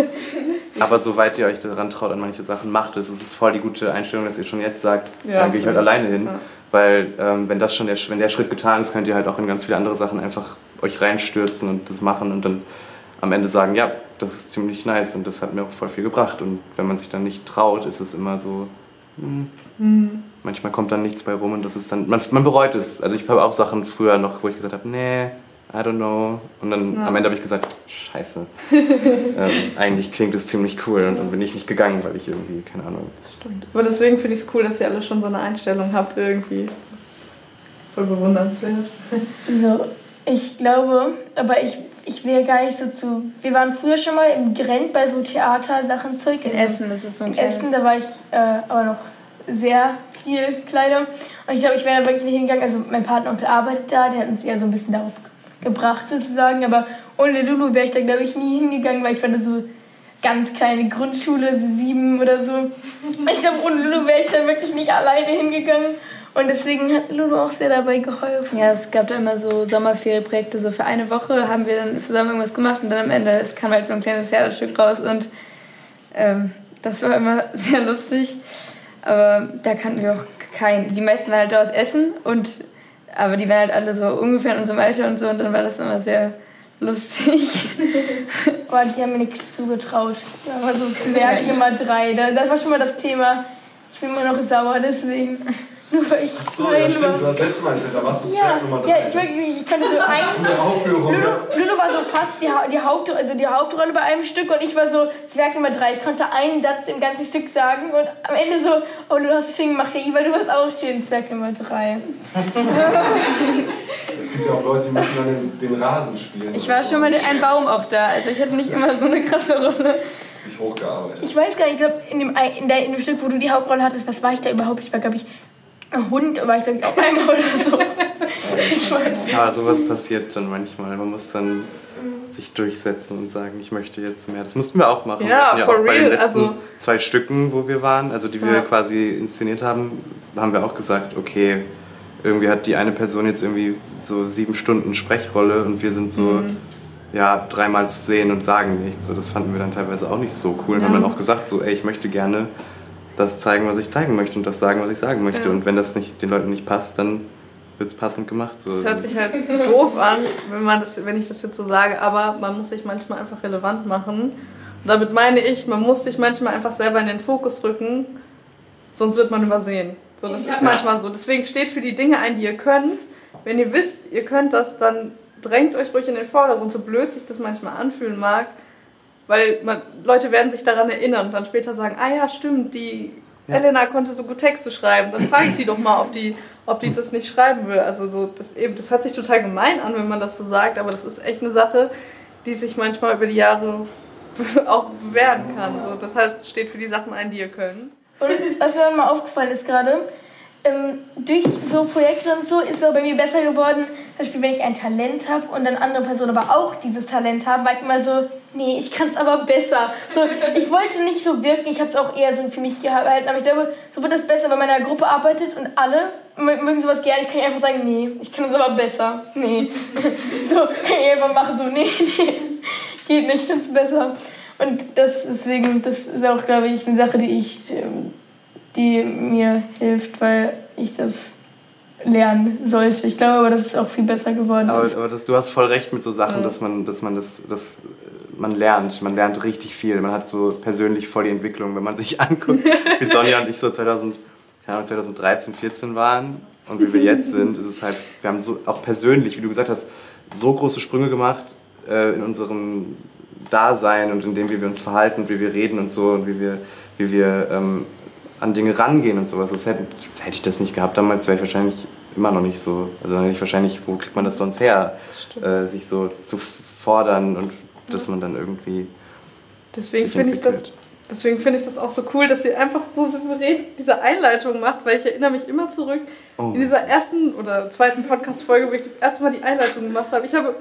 Aber soweit ihr euch daran traut, an manche Sachen macht es, ist es voll die gute Einstellung, dass ihr schon jetzt sagt, ja, dann gehe ich halt alleine hin. Ja. Weil ähm, wenn das schon der, wenn der Schritt getan ist, könnt ihr halt auch in ganz viele andere Sachen einfach euch reinstürzen und das machen und dann am Ende sagen, ja, das ist ziemlich nice und das hat mir auch voll viel gebracht. Und wenn man sich dann nicht traut, ist es immer so, hm, mhm manchmal kommt dann nichts bei rum und das ist dann, man, man bereut es. Also ich habe auch Sachen früher noch, wo ich gesagt habe, nee, I don't know. Und dann ja. am Ende habe ich gesagt, scheiße. ähm, eigentlich klingt es ziemlich cool und dann bin ich nicht gegangen, weil ich irgendwie, keine Ahnung. Stimmt. Aber deswegen finde ich es cool, dass ihr alle schon so eine Einstellung habt irgendwie. Voll bewundernswert. So, ich glaube, aber ich, ich will gar nicht so zu. Wir waren früher schon mal im Grenz bei so Theatersachen Zeug. In Essen, das ist so ein In Essen, da war ich äh, aber noch sehr viel kleiner. Und ich glaube, ich wäre da wirklich nicht hingegangen. Also mein Partner arbeitet da, der hat uns eher so ein bisschen darauf gebracht sozusagen. Aber ohne Lulu wäre ich da, glaube ich, nie hingegangen, weil ich war da so ganz kleine Grundschule, sieben oder so. Ich glaube, ohne Lulu wäre ich da wirklich nicht alleine hingegangen. Und deswegen hat Lulu auch sehr dabei geholfen. Ja, es gab da immer so Sommerferienprojekte. So für eine Woche haben wir dann zusammen irgendwas gemacht und dann am Ende es kam halt so ein kleines Theaterstück raus und ähm, das war immer sehr lustig. Aber da kannten wir auch keinen. Die meisten waren halt da aus Essen und aber die waren halt alle so ungefähr in unserem Alter und so und dann war das immer sehr lustig. Aber die haben mir nichts zugetraut. Da war so Zwerg Nummer drei. Das war schon mal das Thema. Ich bin immer noch sauer deswegen. Nur weil ich Ach so, ja, stimmt. Du hast letztes Mal erzählt, da warst du ja, Zwerg Nummer 3. Ja, ich, wirklich, ich konnte so ein... Lulu, Lulu war so fast die, die, Haupt, also die Hauptrolle bei einem Stück und ich war so Zwerg Nummer 3. Ich konnte einen Satz im ganzen Stück sagen und am Ende so, oh, du hast es schön gemacht, ja, Iva, du warst auch schön, Zwerg Nummer 3. es gibt ja auch Leute, die müssen dann den, den Rasen spielen. Ich war schon mal ein Baum auch da, also ich hatte nicht immer so eine krasse Rolle sich hochgearbeitet. Ich weiß gar nicht, ich glaube, in dem, in, in dem Stück, wo du die Hauptrolle hattest, was war ich da überhaupt? Ich war, glaube ich, Hund war ich, glaube ich, auch einmal oder so. ich weiß Ja, sowas passiert dann manchmal. Man muss dann sich durchsetzen und sagen, ich möchte jetzt mehr. Das mussten wir auch machen. Ja, ja for auch real. Bei den letzten also, zwei Stücken, wo wir waren, also die wir ja. quasi inszeniert haben, haben wir auch gesagt, okay, irgendwie hat die eine Person jetzt irgendwie so sieben Stunden Sprechrolle und wir sind so mhm. ja dreimal zu sehen und sagen nichts. So, das fanden wir dann teilweise auch nicht so cool. Ja. Und haben dann auch gesagt, so, ey, ich möchte gerne das zeigen, was ich zeigen möchte und das sagen, was ich sagen möchte. Ja. Und wenn das nicht, den Leuten nicht passt, dann wird es passend gemacht. So. Das hört sich halt doof an, wenn, man das, wenn ich das jetzt so sage, aber man muss sich manchmal einfach relevant machen. Und damit meine ich, man muss sich manchmal einfach selber in den Fokus rücken, sonst wird man übersehen. So, das ist manchmal so. Deswegen steht für die Dinge ein, die ihr könnt. Wenn ihr wisst, ihr könnt das, dann drängt euch ruhig in den Vordergrund, so blöd sich das manchmal anfühlen mag. Weil man, Leute werden sich daran erinnern und dann später sagen, ah ja, stimmt, die ja. Elena konnte so gut Texte schreiben. Dann frage ich die doch mal, ob die, ob die das nicht schreiben will. Also so, das, eben, das hört sich total gemein an, wenn man das so sagt, aber das ist echt eine Sache, die sich manchmal über die Jahre auch bewähren kann. So, das heißt, steht für die Sachen ein, die ihr könnt. Und was mir mal aufgefallen ist gerade, ähm, durch so Projekte und so ist es bei mir besser geworden. Zum Beispiel, wenn ich ein Talent habe und dann andere Personen aber auch dieses Talent haben, war ich immer so, nee, ich kann es aber besser. So, ich wollte nicht so wirken, ich habe es auch eher so für mich gehalten, aber ich glaube, so wird das besser, wenn man in einer Gruppe arbeitet und alle mögen sowas gerne. Ich kann einfach sagen, nee, ich kann es aber besser. Nee. so, kann ich einfach machen, so, nee, nee, geht nicht, ich kann es besser. Und das deswegen, das ist auch, glaube ich, eine Sache, die ich, ähm, die mir hilft, weil ich das lernen sollte. Ich glaube aber, dass es auch viel besser geworden aber, ist. Aber das, du hast voll recht mit so Sachen, ja. dass man, dass man das, das, man lernt. Man lernt richtig viel. Man hat so persönlich voll die Entwicklung, wenn man sich anguckt, wie Sonja und ich so 2000, 2013, 14 waren und wie wir jetzt sind, ist es halt, wir haben so auch persönlich, wie du gesagt hast, so große Sprünge gemacht äh, in unserem Dasein und in dem, wie wir uns verhalten wie wir reden und so und wie wir, wie wir ähm, an Dinge rangehen und sowas. Das hätte, hätte ich das nicht gehabt damals, wäre ich wahrscheinlich immer noch nicht so. Also dann hätte ich wahrscheinlich, wo kriegt man das sonst her, äh, sich so zu fordern und dass man dann irgendwie. Deswegen finde ich das. Deswegen finde ich das auch so cool, dass sie einfach so souverän diese Einleitung macht, weil ich erinnere mich immer zurück oh. in dieser ersten oder zweiten Podcast-Folge, wo ich das erste Mal die Einleitung gemacht habe. Ich habe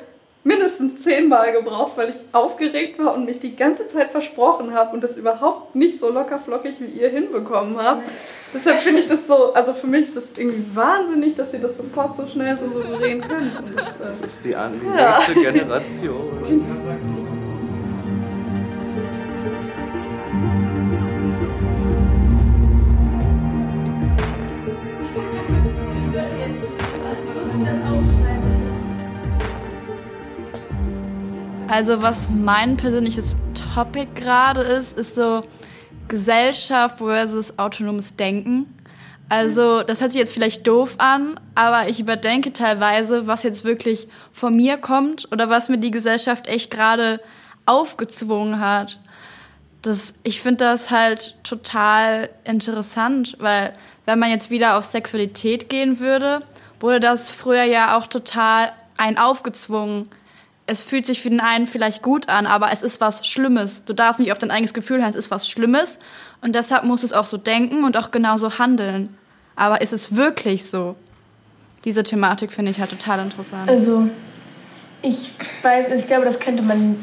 mindestens zehnmal gebraucht, weil ich aufgeregt war und mich die ganze Zeit versprochen habe und das überhaupt nicht so locker flockig wie ihr hinbekommen habt. Deshalb finde ich das so, also für mich ist das irgendwie wahnsinnig, dass ihr das sofort so schnell so souverän könnt. Das, äh, das, ist die, die ja. nächste Generation. Die Also was mein persönliches Topic gerade ist, ist so Gesellschaft versus autonomes Denken. Also das hört sich jetzt vielleicht doof an, aber ich überdenke teilweise, was jetzt wirklich von mir kommt oder was mir die Gesellschaft echt gerade aufgezwungen hat. Das, ich finde das halt total interessant, weil wenn man jetzt wieder auf Sexualität gehen würde, wurde das früher ja auch total ein aufgezwungen es fühlt sich für den einen vielleicht gut an, aber es ist was Schlimmes. Du darfst nicht auf dein eigenes Gefühl hören, es ist was Schlimmes. Und deshalb musst du es auch so denken und auch genauso handeln. Aber ist es wirklich so? Diese Thematik finde ich halt total interessant. Also, ich weiß, ich glaube, das könnte man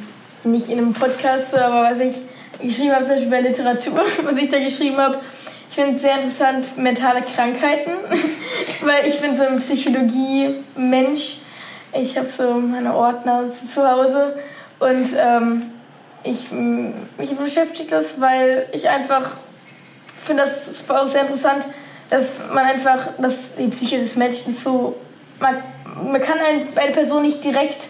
nicht in einem Podcast aber was ich geschrieben habe, zum Beispiel bei Literatur, was ich da geschrieben habe, ich finde es sehr interessant, mentale Krankheiten, weil ich bin so ein Psychologie-Mensch ich habe so meine Ordner zu Hause und ähm, ich, mich beschäftigt das, weil ich einfach finde, das ist auch sehr interessant, dass man einfach, dass die Psyche des Menschen so, man, man kann ein, eine Person nicht direkt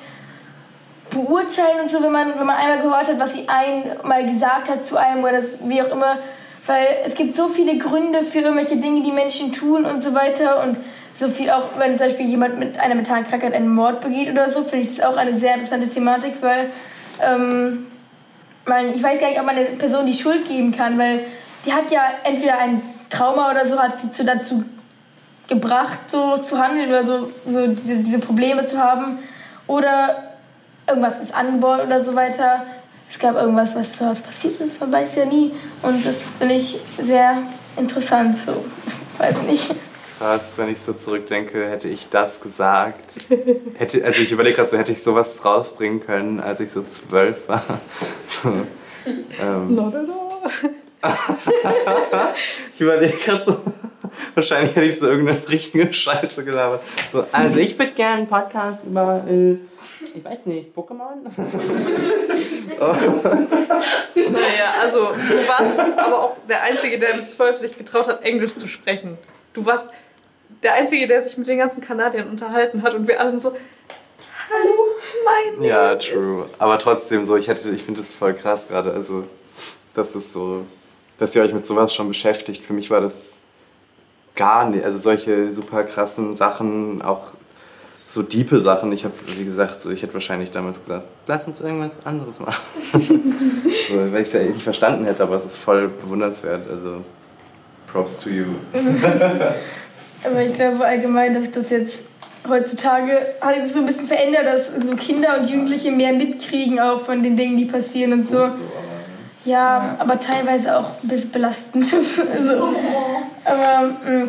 beurteilen und so, wenn man, wenn man einmal gehört hat, was sie einmal gesagt hat zu einem oder das, wie auch immer, weil es gibt so viele Gründe für irgendwelche Dinge, die Menschen tun und so weiter und so viel auch, wenn zum Beispiel jemand mit einer mentalen Krankheit einen Mord begeht oder so, finde ich das auch eine sehr interessante Thematik, weil ähm, man, ich weiß gar nicht, ob man eine Person die Schuld geben kann, weil die hat ja entweder ein Trauma oder so, hat sie zu, dazu gebracht, so zu handeln oder so, so diese, diese Probleme zu haben. Oder irgendwas ist angeboren oder so weiter. Es gab irgendwas, was zu Hause passiert ist, man weiß ja nie. Und das finde ich sehr interessant, so, weiß nicht krass, wenn ich so zurückdenke, hätte ich das gesagt. Hätte, also ich überlege gerade so, hätte ich sowas rausbringen können, als ich so zwölf war. So, ähm. Not at all. ich überlege gerade so, wahrscheinlich hätte ich so irgendeine richtige Scheiße gelabert. So, also ich würde gerne einen Podcast über, äh, ich weiß nicht, Pokémon? oh. Naja, also du warst aber auch der Einzige, der mit zwölf sich getraut hat, Englisch zu sprechen. Du warst der Einzige, der sich mit den ganzen Kanadiern unterhalten hat und wir alle so, hallo, mein Ja, true. Aber trotzdem so, ich hätte, ich finde es voll krass gerade, also, dass das so, dass ihr euch mit sowas schon beschäftigt. Für mich war das gar nicht, also solche super krassen Sachen, auch so diepe Sachen. Ich habe, wie gesagt, so, ich hätte wahrscheinlich damals gesagt, lass uns irgendwas anderes machen. so, weil ich es ja nicht verstanden hätte, aber es ist voll bewundernswert. Also, props to you. Aber ich glaube allgemein, dass das jetzt heutzutage hat sich so ein bisschen verändert, dass so Kinder und Jugendliche mehr mitkriegen auch von den Dingen, die passieren und so. Ja, aber teilweise auch ein bisschen belastend. also, aber mh. Mm.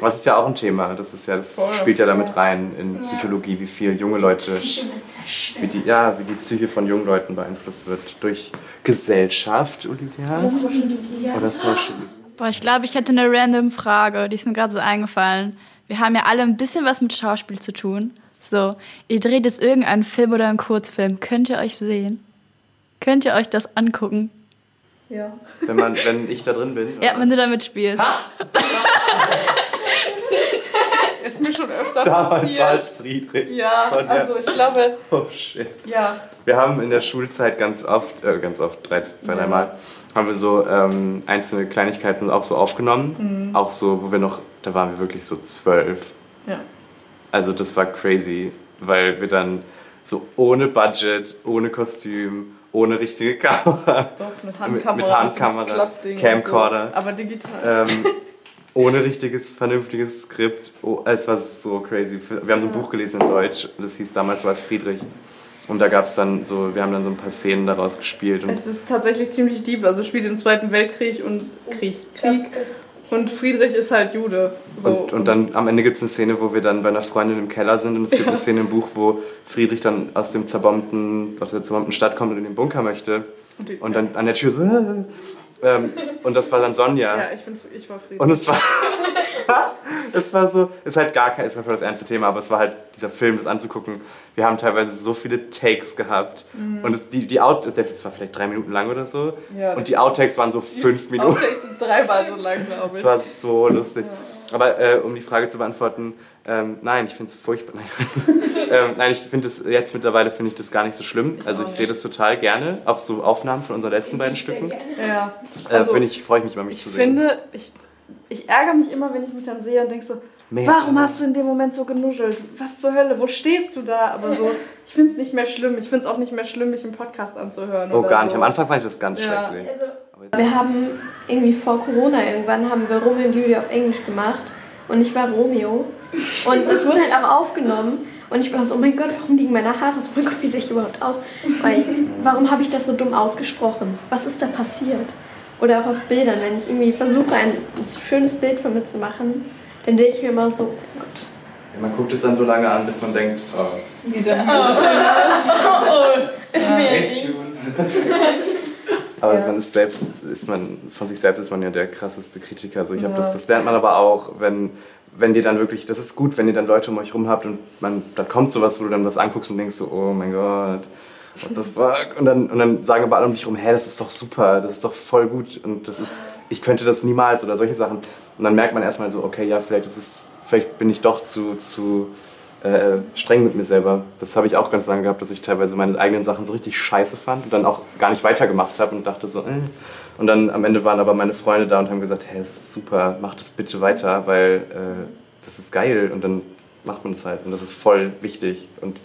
Was ist ja auch ein Thema. Das ist ja, das spielt ja damit rein in Psychologie, wie viel junge Leute, wie die, ja, wie die Psyche von jungen Leuten beeinflusst wird durch Gesellschaft, Olivia. Oder Social Media. Oder Social Media. Boah, ich glaube, ich hätte eine random Frage, die ist mir gerade so eingefallen. Wir haben ja alle ein bisschen was mit Schauspiel zu tun. So, ihr dreht jetzt irgendeinen Film oder einen Kurzfilm. Könnt ihr euch sehen? Könnt ihr euch das angucken? Ja. Wenn, man, wenn ich da drin bin? Ja, wenn du da mitspielst. Ist mir schon öfter Damals passiert. war es Friedrich. Ja, Sonja. also ich glaube, Oh shit. ja. Wir haben in der Schulzeit ganz oft, äh, ganz oft, drei, zwei, dreimal, haben wir so ähm, einzelne Kleinigkeiten auch so aufgenommen. Auch so, wo wir noch, da waren wir wirklich so zwölf. Ja. Also das war crazy, weil wir dann so ohne Budget, ohne Kostüm, ohne richtige Kamera, Doch, mit Handkamera. mit Handkamera, Klappding und Camcorder. So. Aber digital. ähm, ohne richtiges, vernünftiges Skript. Oh, es war so crazy. Wir haben so ein Buch gelesen in Deutsch, das hieß damals war es Friedrich. Und da gab es dann so, wir haben dann so ein paar Szenen daraus gespielt. Und Es ist tatsächlich ziemlich deep. Also spielt im Zweiten Weltkrieg und Krieg. Krieg. Und Friedrich ist halt Jude. So. Und, und dann am Ende gibt es eine Szene, wo wir dann bei einer Freundin im Keller sind und es gibt eine Szene im Buch, wo Friedrich dann aus dem zerbombten, aus der zerbombten Stadt kommt und in den Bunker möchte. Und die- Und dann an der Tür so. ähm, und das war dann Sonja. ja, ich, bin, ich war Friedrich. Und es war. es war so. Ist halt gar kein, ist einfach das ernste Thema, aber es war halt dieser Film, das anzugucken. Wir haben teilweise so viele Takes gehabt. Und es, die, die Out, das war vielleicht drei Minuten lang oder so. Mhm. Ja, und die Outtakes waren so fünf Minuten. Outtakes sind dreimal so lang, glaube ich. Es war so lustig. Aber äh, um die Frage zu beantworten, ähm, nein, ich finde es furchtbar. Nein, ähm, nein ich finde es jetzt mittlerweile finde ich das gar nicht so schlimm. Also ich sehe das total gerne. Auch so Aufnahmen von unseren letzten beiden Stücken. Ja. Äh, Also, finde ich, freue ich mich immer, mich Ich zu sehen. finde, ich, ich ärgere mich immer, wenn ich mich dann sehe und denke so, Mehr. warum hast du in dem Moment so genuschelt? Was zur Hölle? Wo stehst du da? Aber so, ich finde es nicht mehr schlimm. Ich finde es auch nicht mehr schlimm, mich im Podcast anzuhören. Oh, oder gar so. nicht. Am Anfang fand ich das ganz Ja. schrecklich. Wir haben irgendwie vor Corona irgendwann haben wir Romeo und Julia auf Englisch gemacht und ich war Romeo und es wurde halt auch aufgenommen und ich war so, oh mein Gott, warum liegen meine Haare so? Oh mein Gott, wie sehe ich überhaupt aus? Weil, warum habe ich das so dumm ausgesprochen? Was ist da passiert? Oder auch auf Bildern, wenn ich irgendwie versuche, ein schönes Bild von mir zu machen, dann denke ich mir immer so, oh Gott, Man guckt es dann so lange an, bis man denkt, oh, Aber man ist selbst, ist man, von sich selbst ist man ja der krasseste Kritiker. Also ich habe das, das lernt man aber auch, wenn, wenn dir dann wirklich, das ist gut, wenn ihr dann Leute um euch rum habt und man, dann kommt sowas, wo du dann was anguckst und denkst so, oh mein Gott, what the fuck? Und dann, und dann sagen aber alle um dich rum, hä, das ist doch super, das ist doch voll gut und das ist, ich könnte das niemals oder solche Sachen. Und dann merkt man erstmal so, okay, ja, vielleicht ist es, vielleicht bin ich doch zu, zu äh, streng mit mir selber. Das habe ich auch ganz lange gehabt, dass ich teilweise meine eigenen Sachen so richtig scheiße fand und dann auch gar nicht weitergemacht habe und dachte so, äh. Und dann am Ende waren aber meine Freunde da und haben gesagt, hey, es ist super, mach das bitte weiter, weil äh, das ist geil und dann macht man das halt und das ist voll wichtig und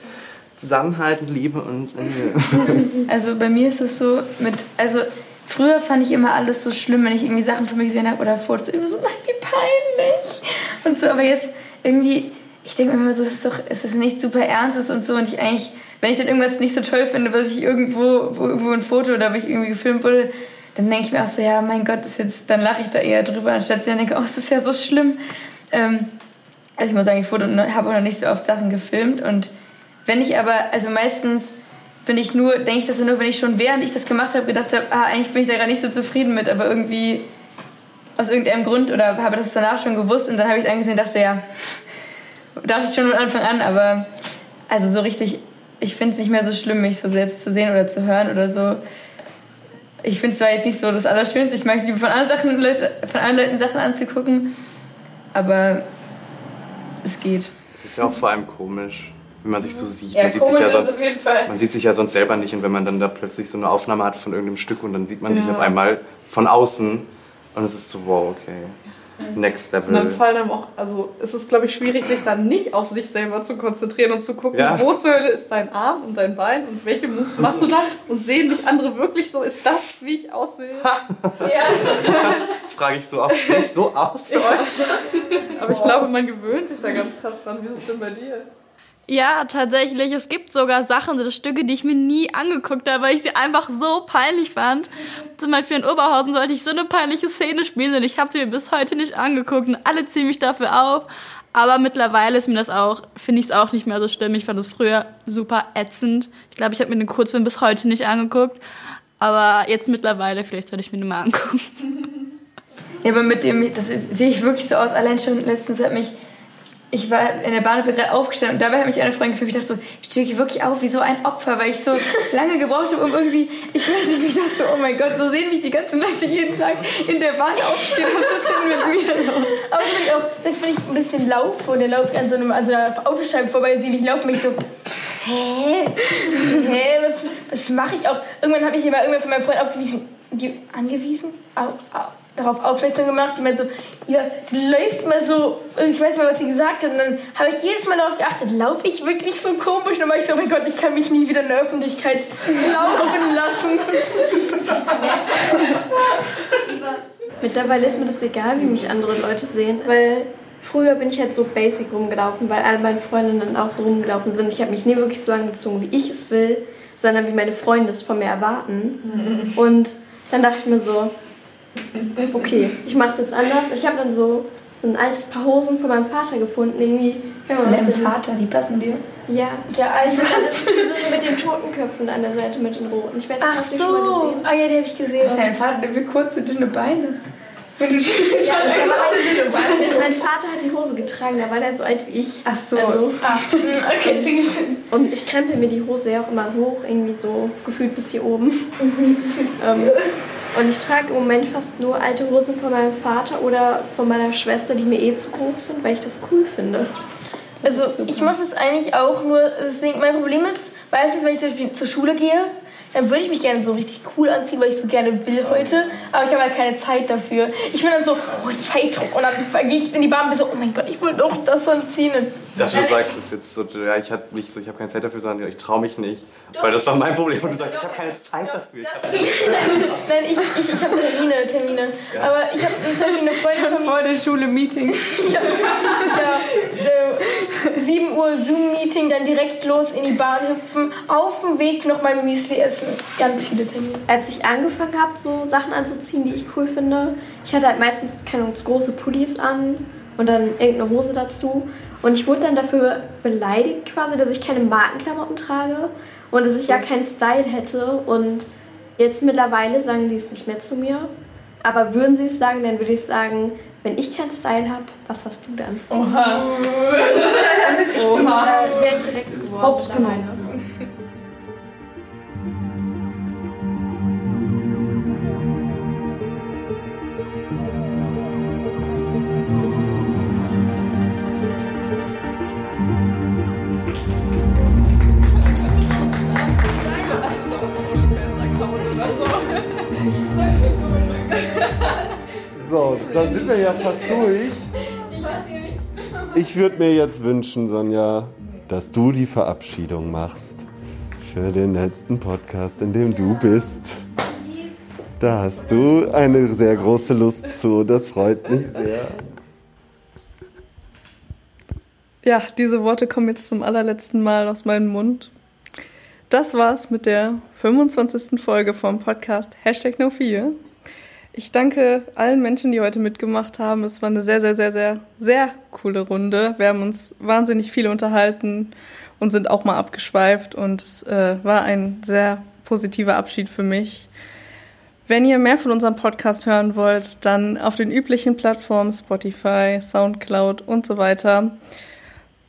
Zusammenhalt und Liebe und. Also bei mir ist es so mit, also früher fand ich immer alles so schlimm, wenn ich irgendwie Sachen von mir gesehen habe oder Fotos, immer so, nein, wie peinlich und so, aber jetzt irgendwie, ich denke mir immer so, es ist doch, es ist nicht super ernstes und so und ich eigentlich, wenn ich dann irgendwas nicht so toll finde, was ich irgendwo, wo irgendwo ein Foto oder wo ich irgendwie gefilmt wurde, dann denke ich mir auch so, ja, mein Gott, ist jetzt, dann lache ich da eher drüber, anstatt dass ich dann denke, oh, es ist ja so schlimm. Ähm, also ich muss sagen, ich habe auch noch nicht so oft Sachen gefilmt und wenn ich aber, also meistens bin ich nur, denke ich das nur, wenn ich schon während ich das gemacht habe, gedacht habe, ah, eigentlich bin ich da gerade nicht so zufrieden mit, aber irgendwie aus irgendeinem Grund oder habe das danach schon gewusst und dann habe ich es angesehen und dachte, ja, dachte ich schon von Anfang an, aber also so richtig, ich finde es nicht mehr so schlimm, mich so selbst zu sehen oder zu hören oder so. Ich finde es zwar jetzt nicht so das Allerschönste, ich mag es lieber von anderen, Sachen, Leute, von anderen Leuten Sachen anzugucken, aber es geht. Es ist ja auch vor allem komisch, wenn man sich so sieht. Ja, man, sieht sich ja sonst, man sieht sich ja sonst selber nicht und wenn man dann da plötzlich so eine Aufnahme hat von irgendeinem Stück und dann sieht man sich auf einmal von außen und es ist so, wow, okay. Next Und dann Level. fallen einem auch, also es ist, glaube ich, schwierig, sich dann nicht auf sich selber zu konzentrieren und zu gucken, Ja. wo zur Hölle ist dein Arm und dein Bein und welche Moves machst du da und sehen mich andere wirklich so, ist das, wie ich aussehe? Das frage ich so oft. Sehe ich so aus für euch? Aber ich glaube, man gewöhnt sich da ganz krass dran. Wie ist es denn bei dir? Ja, tatsächlich. Es gibt sogar Sachen oder Stücke, die ich mir nie angeguckt habe, weil ich sie einfach so peinlich fand. Zum Beispiel in Oberhausen sollte ich so eine peinliche Szene spielen und ich habe sie mir bis heute nicht angeguckt und alle ziehen mich dafür auf. Aber mittlerweile ist mir das auch, finde ich es auch nicht mehr so schlimm. Ich fand es früher super ätzend. Ich glaube, ich habe mir den Kurzfilm bis heute nicht angeguckt. Aber jetzt mittlerweile, vielleicht sollte ich mir den mal angucken. Ja, aber mit dem, das sehe ich wirklich so aus. Allein schon letztens hat mich ich war in der Bahn bin gerade aufgestanden und dabei hat mich eine Freundin gefühlt. Ich dachte so, ich stehe hier wirklich auf wie so ein Opfer, weil ich so lange gebraucht habe, um irgendwie, ich weiß nicht, ich dachte so, oh mein Gott, so sehen mich die ganzen Leute jeden Tag in der Bahn aufstehen. Was ist denn mit mir los? Aber das finde ich auch, das finde ich ein bisschen laufe und der läuft an so, einem, an so einer Autoscheibe vorbei und sieht mich laufen, mich so, hä? Hä? Was, was mache ich auch? Irgendwann habe ich immer irgendwann von meinem Freund aufgewiesen, die, angewiesen? Au, au darauf aufmerksam gemacht. Die meinte so, ja, du läufst immer so, ich weiß mal, was sie gesagt hat. Und dann habe ich jedes Mal darauf geachtet, laufe ich wirklich so komisch? Und dann war ich so, oh mein Gott, ich kann mich nie wieder in der Öffentlichkeit laufen lassen. Mittlerweile ist mir das egal, wie mich andere Leute sehen, weil früher bin ich halt so basic rumgelaufen, weil alle meine Freundinnen auch so rumgelaufen sind. Ich habe mich nie wirklich so angezogen, wie ich es will, sondern wie meine Freunde es von mir erwarten. Und dann dachte ich mir so, okay, ich mache es jetzt anders. Ich habe dann so, so ein altes Paar Hosen von meinem Vater gefunden. Irgendwie, von deinem Vater, die passen dir? Ja. Ja, also das sind mit den Totenköpfen an der Seite mit den roten. Ich weiß nicht, Ach hast so. schon mal gesehen? Ah ja, die habe ich gesehen. Dein Vater, der will kurze, dünne Beine. Wenn du ja. Mein Vater hat die Hose getragen, da war der so alt wie ich. Ach so. Also, ah, okay. Und ich krempel mir die Hose ja auch immer hoch, irgendwie so gefühlt bis hier oben. ähm, und ich trage im Moment fast nur alte Hosen von meinem Vater oder von meiner Schwester, die mir eh zu groß sind, weil ich das cool finde. Das also ich mache das eigentlich auch nur, deswegen, mein Problem ist, meistens, wenn ich zum Beispiel zur Schule gehe, dann würde ich mich gerne so richtig cool anziehen, weil ich so gerne will heute. Aber ich habe halt keine Zeit dafür. Ich bin dann so, oh, Zeitdruck. Und dann gehe ich in die Bahn und bin so, oh mein Gott, ich will doch das anziehen. Dachte, du sagst es jetzt so, ja, ich habe nicht so, ich habe keine Zeit dafür, sondern ich traue mich nicht. Doch. Weil das war mein Problem. Und du sagst, ich habe keine Zeit dafür. Nein, ich, ich, ich habe Termine, Termine. Ja. Aber ich habe zum Beispiel eine Freundin von mir. vor der Schule Meeting. ja, ja äh, 7 Uhr Zoom-Meeting, dann direkt los in die Bahn hüpfen, auf dem Weg noch mein Müsli essen. Ganz viele Termine. Als ich angefangen habe, so Sachen anzuziehen, die ich cool finde, ich hatte halt meistens keine große Pullis an und dann irgendeine Hose dazu. Und ich wurde dann dafür beleidigt quasi, dass ich keine Markenklamotten trage und dass ich ja keinen Style hätte. Und jetzt mittlerweile sagen die es nicht mehr zu mir. Aber würden sie es sagen, dann würde ich sagen, wenn ich keinen Style habe, was hast du dann? Oha. ich bin Oha. sehr direkt geworden. Hops genommen. Würde mir jetzt wünschen, Sonja, dass du die Verabschiedung machst für den letzten Podcast, in dem du bist. Da hast du eine sehr große Lust zu. Das freut mich sehr. Ja, diese Worte kommen jetzt zum allerletzten Mal aus meinem Mund. Das war's mit der 25. Folge vom Podcast Hashtag No4. Ich danke allen Menschen, die heute mitgemacht haben. Es war eine sehr, sehr, sehr, sehr, sehr coole Runde. Wir haben uns wahnsinnig viel unterhalten und sind auch mal abgeschweift und es äh, war ein sehr positiver Abschied für mich. Wenn ihr mehr von unserem Podcast hören wollt, dann auf den üblichen Plattformen Spotify, Soundcloud und so weiter.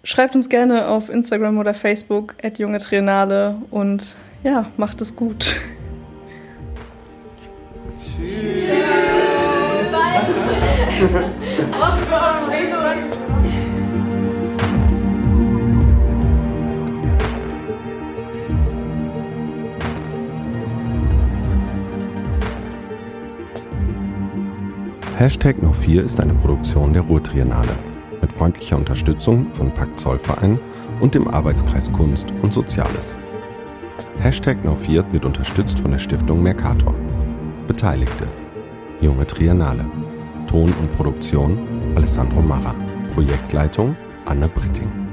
Schreibt uns gerne auf Instagram oder Facebook at junge Triennale und ja, macht es gut. Hashtag No4 ist eine Produktion der Ruhrtriennale mit freundlicher Unterstützung von Pakt Zollverein und dem Arbeitskreis Kunst und Soziales. Hashtag No4 wird unterstützt von der Stiftung Mercator. Beteiligte Junge Triennale Ton und Produktion Alessandro Marra. Projektleitung Anne Britting.